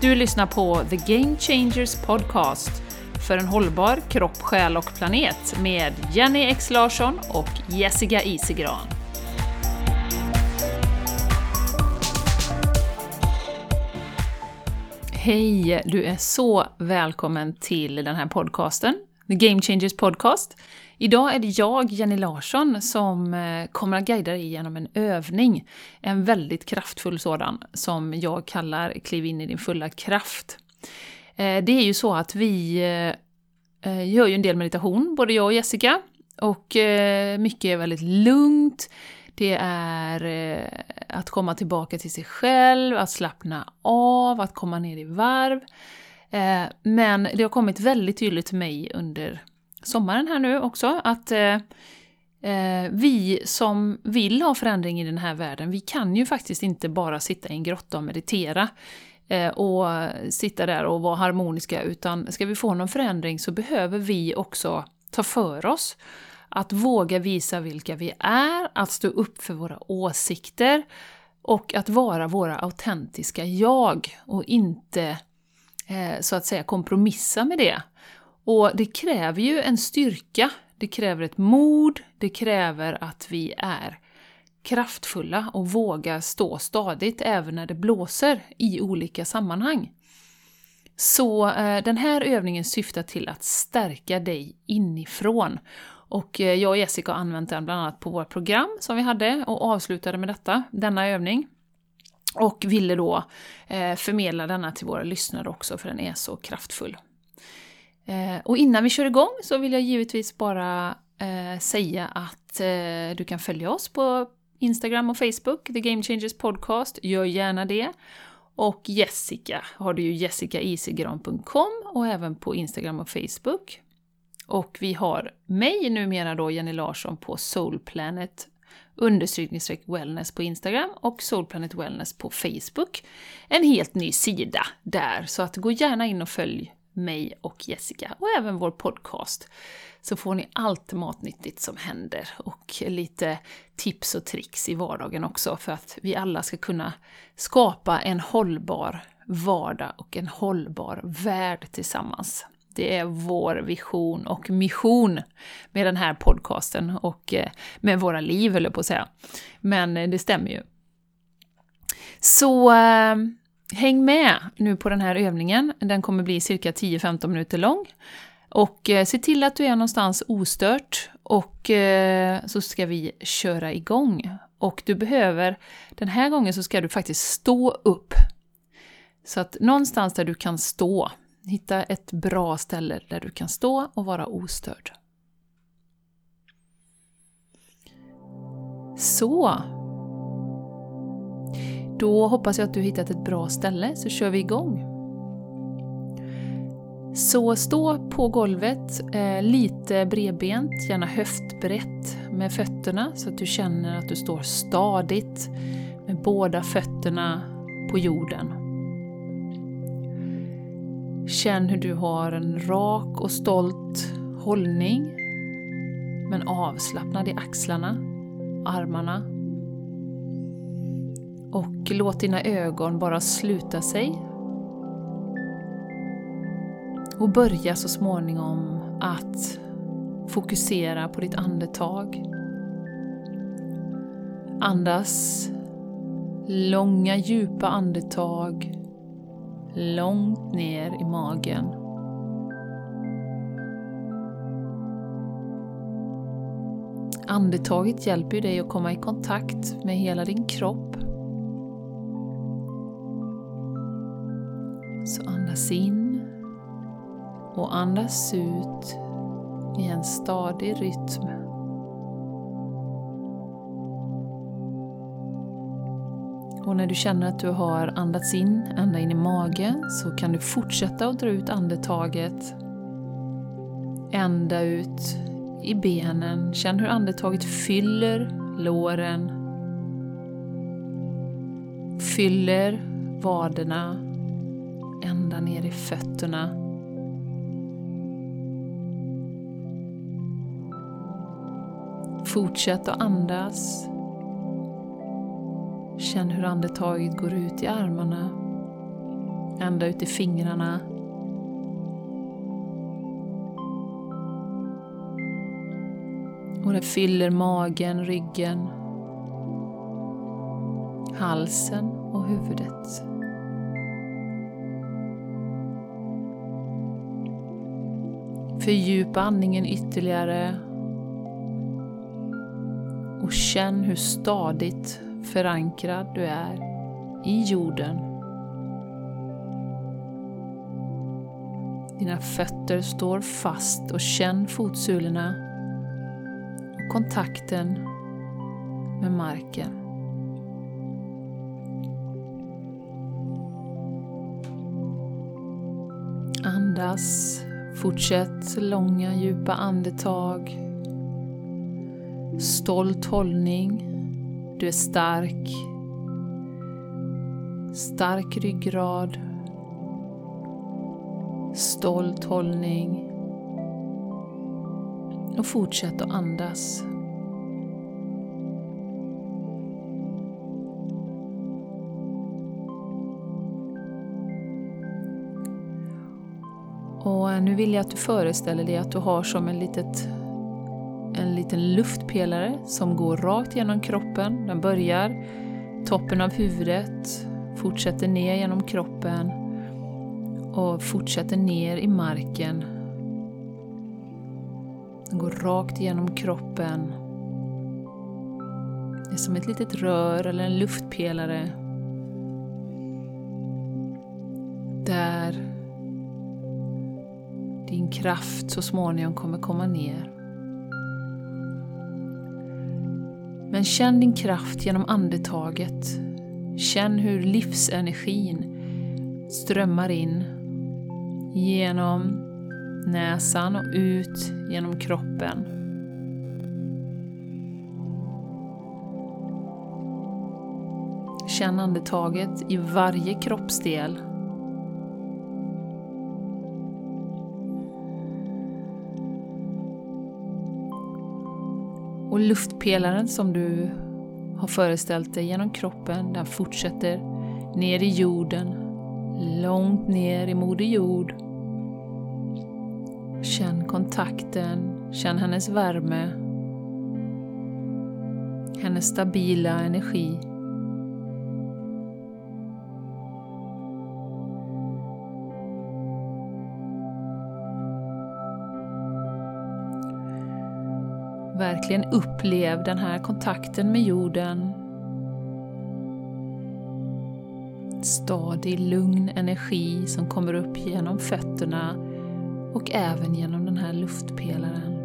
Du lyssnar på The Game Changers Podcast för en hållbar kropp, själ och planet med Jenny X Larsson och Jessica Isegran. Hej! Du är så välkommen till den här podcasten, The Game Changers Podcast. Idag är det jag, Jenny Larsson, som eh, kommer att guida dig genom en övning. En väldigt kraftfull sådan, som jag kallar Kliv in i din fulla kraft. Eh, det är ju så att vi eh, gör ju en del meditation, både jag och Jessica, och mycket är väldigt lugnt. Det är att komma tillbaka till sig själv, att slappna av, att komma ner i varv. Men det har kommit väldigt tydligt till mig under sommaren här nu också, att eh, eh, vi som vill ha förändring i den här världen, vi kan ju faktiskt inte bara sitta i en grotta och meditera eh, och sitta där och vara harmoniska, utan ska vi få någon förändring så behöver vi också ta för oss. Att våga visa vilka vi är, att stå upp för våra åsikter och att vara våra autentiska jag och inte eh, så att säga kompromissa med det. Och det kräver ju en styrka, det kräver ett mod, det kräver att vi är kraftfulla och vågar stå stadigt även när det blåser i olika sammanhang. Så eh, den här övningen syftar till att stärka dig inifrån. Och eh, jag och Jessica har använt den bland annat på vårt program som vi hade och avslutade med detta, denna övning. Och ville då eh, förmedla denna till våra lyssnare också för den är så kraftfull. Eh, och innan vi kör igång så vill jag givetvis bara eh, säga att eh, du kan följa oss på Instagram och Facebook, The Game Changers Podcast. Gör gärna det. Och Jessica har du ju jessicaisigran.com och även på Instagram och Facebook. Och vi har mig numera då, Jenny Larsson, på Soulplanet understrykningsstreck wellness på Instagram och Soulplanet Wellness på Facebook. En helt ny sida där, så att gå gärna in och följ mig och Jessica och även vår podcast. Så får ni allt matnyttigt som händer och lite tips och tricks i vardagen också för att vi alla ska kunna skapa en hållbar vardag och en hållbar värld tillsammans. Det är vår vision och mission med den här podcasten och eh, med våra liv, höll jag på att säga. Men eh, det stämmer ju. Så eh, häng med nu på den här övningen. Den kommer bli cirka 10-15 minuter lång. Och eh, se till att du är någonstans ostört och eh, så ska vi köra igång. Och du behöver, den här gången så ska du faktiskt stå upp. Så att någonstans där du kan stå, hitta ett bra ställe där du kan stå och vara ostörd. Så, då hoppas jag att du hittat ett bra ställe, så kör vi igång. Så stå på golvet, eh, lite bredbent, gärna höftbrett med fötterna så att du känner att du står stadigt med båda fötterna på jorden. Känn hur du har en rak och stolt hållning men avslappnad i axlarna, armarna och låt dina ögon bara sluta sig. Och börja så småningom att fokusera på ditt andetag. Andas långa djupa andetag långt ner i magen. Andetaget hjälper dig att komma i kontakt med hela din kropp andas in och andas ut i en stadig rytm. Och när du känner att du har andats in ända in i magen så kan du fortsätta att dra ut andetaget ända ut i benen. Känn hur andetaget fyller låren, fyller vaderna ända ner i fötterna. Fortsätt att andas. Känn hur andetaget går ut i armarna, ända ut i fingrarna. Och det fyller magen, ryggen, halsen och huvudet. Fördjupa andningen ytterligare och känn hur stadigt förankrad du är i jorden. Dina fötter står fast och känn fotsulorna och kontakten med marken. Andas, fortsätt långa djupa andetag. Stolt hållning, du är stark. Stark ryggrad. Stolt hållning. Och fortsätt att andas. Nu vill jag att du föreställer dig att du har som en, litet, en liten luftpelare som går rakt genom kroppen. Den börjar toppen av huvudet, fortsätter ner genom kroppen och fortsätter ner i marken. Den går rakt genom kroppen. Det är som ett litet rör eller en luftpelare. Kraft så småningom kommer komma ner. Men känn din kraft genom andetaget. Känn hur livsenergin strömmar in genom näsan och ut genom kroppen. Känn andetaget i varje kroppsdel Och luftpelaren som du har föreställt dig genom kroppen, den fortsätter ner i jorden, långt ner i Moder Jord. Känn kontakten, känn hennes värme, hennes stabila energi. Verkligen upplev den här kontakten med jorden. Stadig, lugn energi som kommer upp genom fötterna och även genom den här luftpelaren.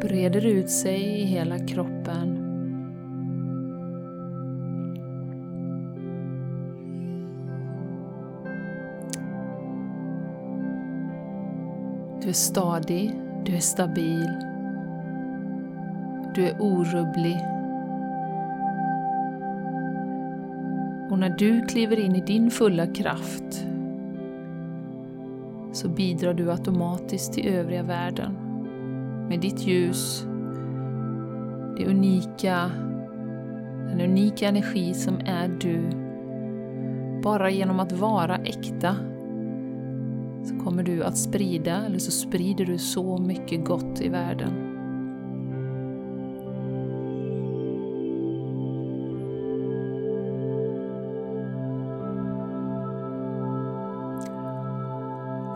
Breder ut sig i hela kroppen. Du är stadig, du är stabil, du är orubblig. Och när du kliver in i din fulla kraft så bidrar du automatiskt till övriga världen med ditt ljus, det unika, den unika energi som är du. Bara genom att vara äkta så kommer du att sprida, eller så sprider du så mycket gott i världen.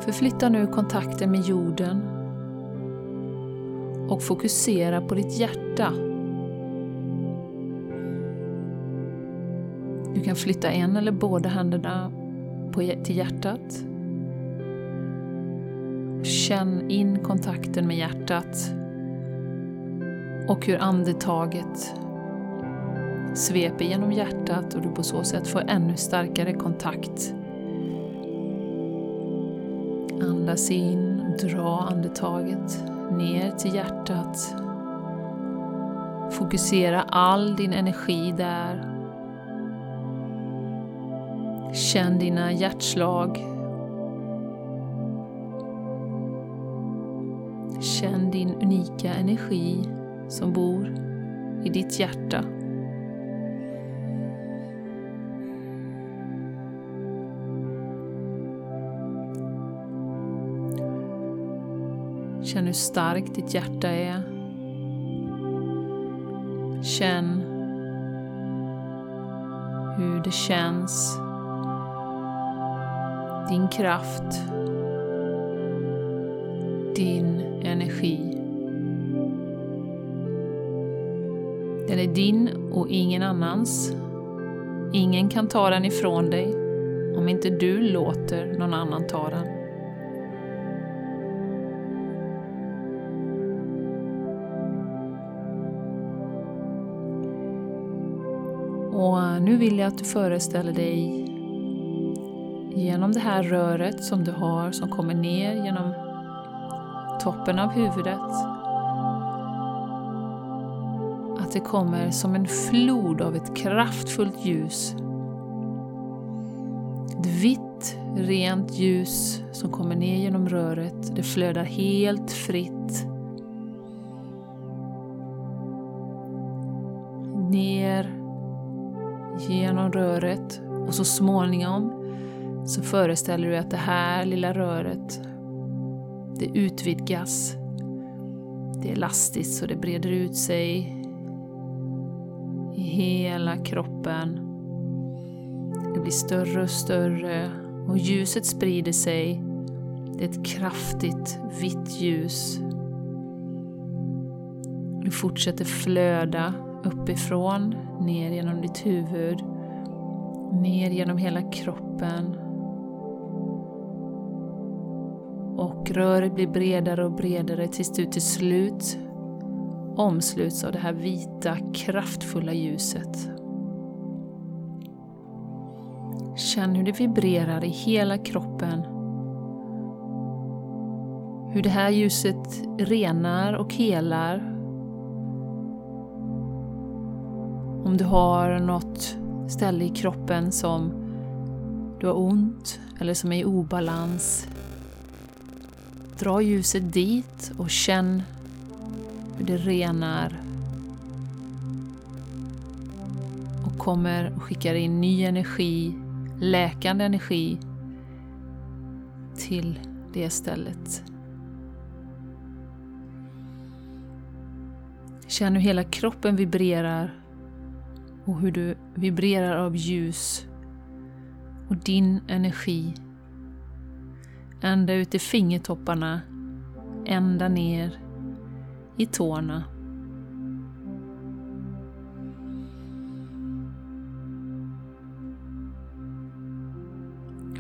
Förflytta nu kontakten med jorden och fokusera på ditt hjärta. Du kan flytta en eller båda händerna till hjärtat Känn in kontakten med hjärtat och hur andetaget sveper genom hjärtat och du på så sätt får ännu starkare kontakt. Andas in och dra andetaget ner till hjärtat. Fokusera all din energi där. Känn dina hjärtslag Känn din unika energi som bor i ditt hjärta. Känn hur starkt ditt hjärta är. Känn hur det känns. Din kraft är din och ingen annans. Ingen kan ta den ifrån dig om inte du låter någon annan ta den. Och eh, nu vill jag att du föreställer dig genom det här röret som du har som kommer ner genom toppen av huvudet att det kommer som en flod av ett kraftfullt ljus. Ett vitt, rent ljus som kommer ner genom röret. Det flödar helt fritt. Ner genom röret och så småningom så föreställer du att det här lilla röret det utvidgas. Det är elastiskt så det breder ut sig hela kroppen. Det blir större och större och ljuset sprider sig. Det är ett kraftigt vitt ljus. Du fortsätter flöda uppifrån, ner genom ditt huvud, ner genom hela kroppen. Och röret blir bredare och bredare tills du till slut omsluts av det här vita, kraftfulla ljuset. Känn hur det vibrerar i hela kroppen. Hur det här ljuset renar och helar. Om du har något ställe i kroppen som du har ont eller som är i obalans. Dra ljuset dit och känn hur det renar och kommer och skickar in ny energi, läkande energi till det stället. Känn hur hela kroppen vibrerar och hur du vibrerar av ljus och din energi. Ända ut i fingertopparna, ända ner i tårna.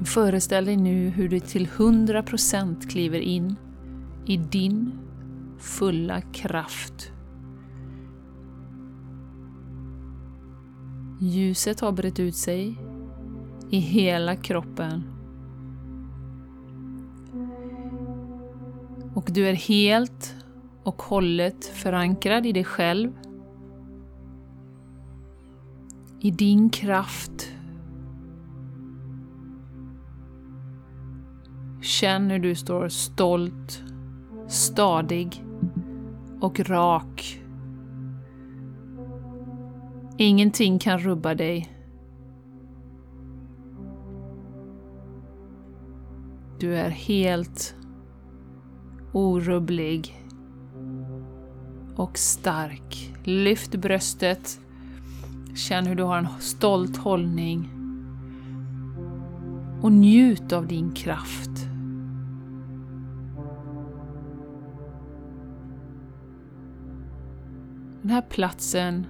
Föreställ dig nu hur du till 100% kliver in i din fulla kraft. Ljuset har brett ut sig i hela kroppen. Och du är helt och hållet förankrad i dig själv, i din kraft. Känn hur du står stolt, stadig och rak. Ingenting kan rubba dig. Du är helt orubblig och stark. Lyft bröstet. Känn hur du har en stolt hållning. Och njut av din kraft. Den här platsen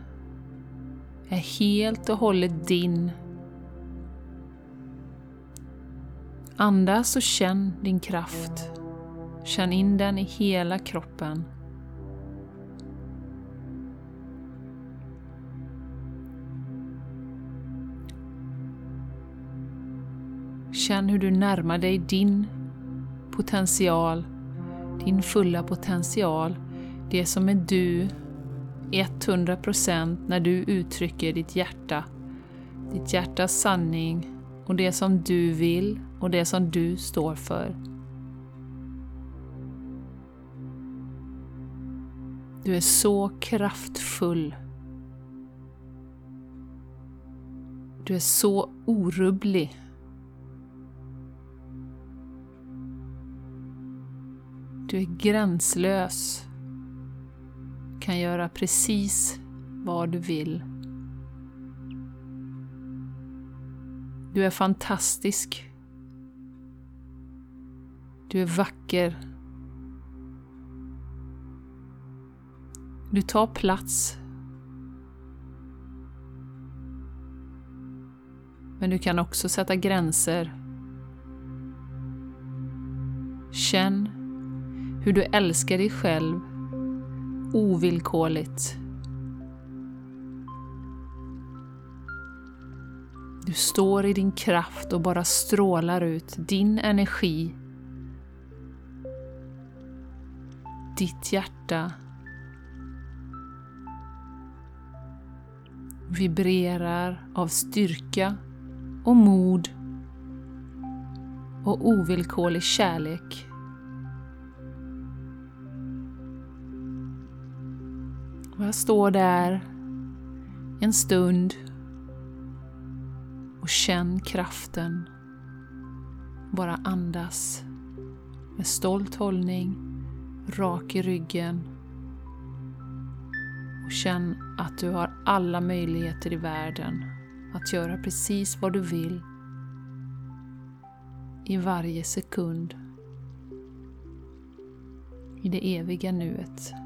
är helt och hållet din. Andas och känn din kraft. Känn in den i hela kroppen. Känn hur du närmar dig din potential, din fulla potential, det som är du 100% när du uttrycker ditt hjärta, ditt hjärtas sanning och det som du vill och det som du står för. Du är så kraftfull. Du är så orubblig. Du är gränslös. Kan göra precis vad du vill. Du är fantastisk. Du är vacker. Du tar plats. Men du kan också sätta gränser. Känn hur du älskar dig själv ovillkorligt. Du står i din kraft och bara strålar ut din energi. Ditt hjärta vibrerar av styrka och mod och ovillkorlig kärlek. Och jag står där en stund och känn kraften. Bara andas med stolt hållning, rak i ryggen och känn att du har alla möjligheter i världen att göra precis vad du vill i varje sekund i det eviga nuet.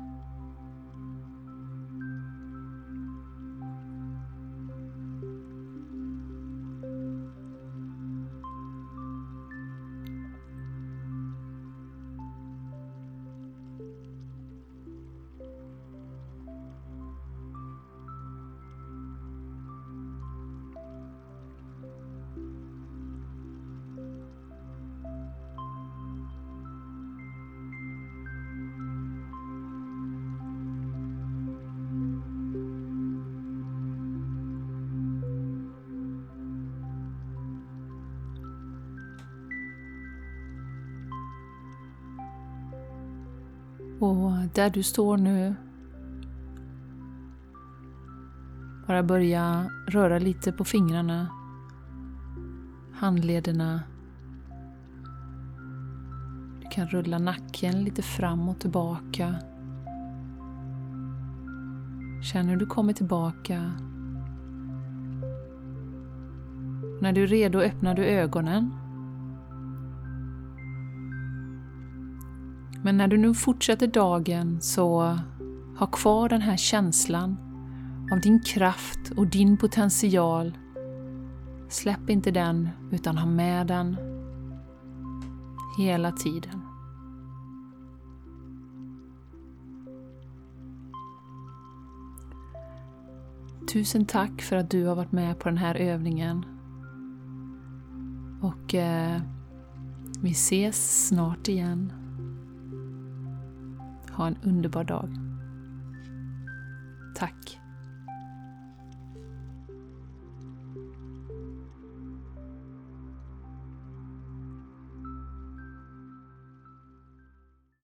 Och där du står nu, bara börja röra lite på fingrarna, handlederna. Du kan rulla nacken lite fram och tillbaka. Känn hur du kommer tillbaka. När du är redo öppnar du ögonen Men när du nu fortsätter dagen så ha kvar den här känslan av din kraft och din potential. Släpp inte den utan ha med den hela tiden. Tusen tack för att du har varit med på den här övningen. Och eh, vi ses snart igen. Ha en underbar dag. Tack.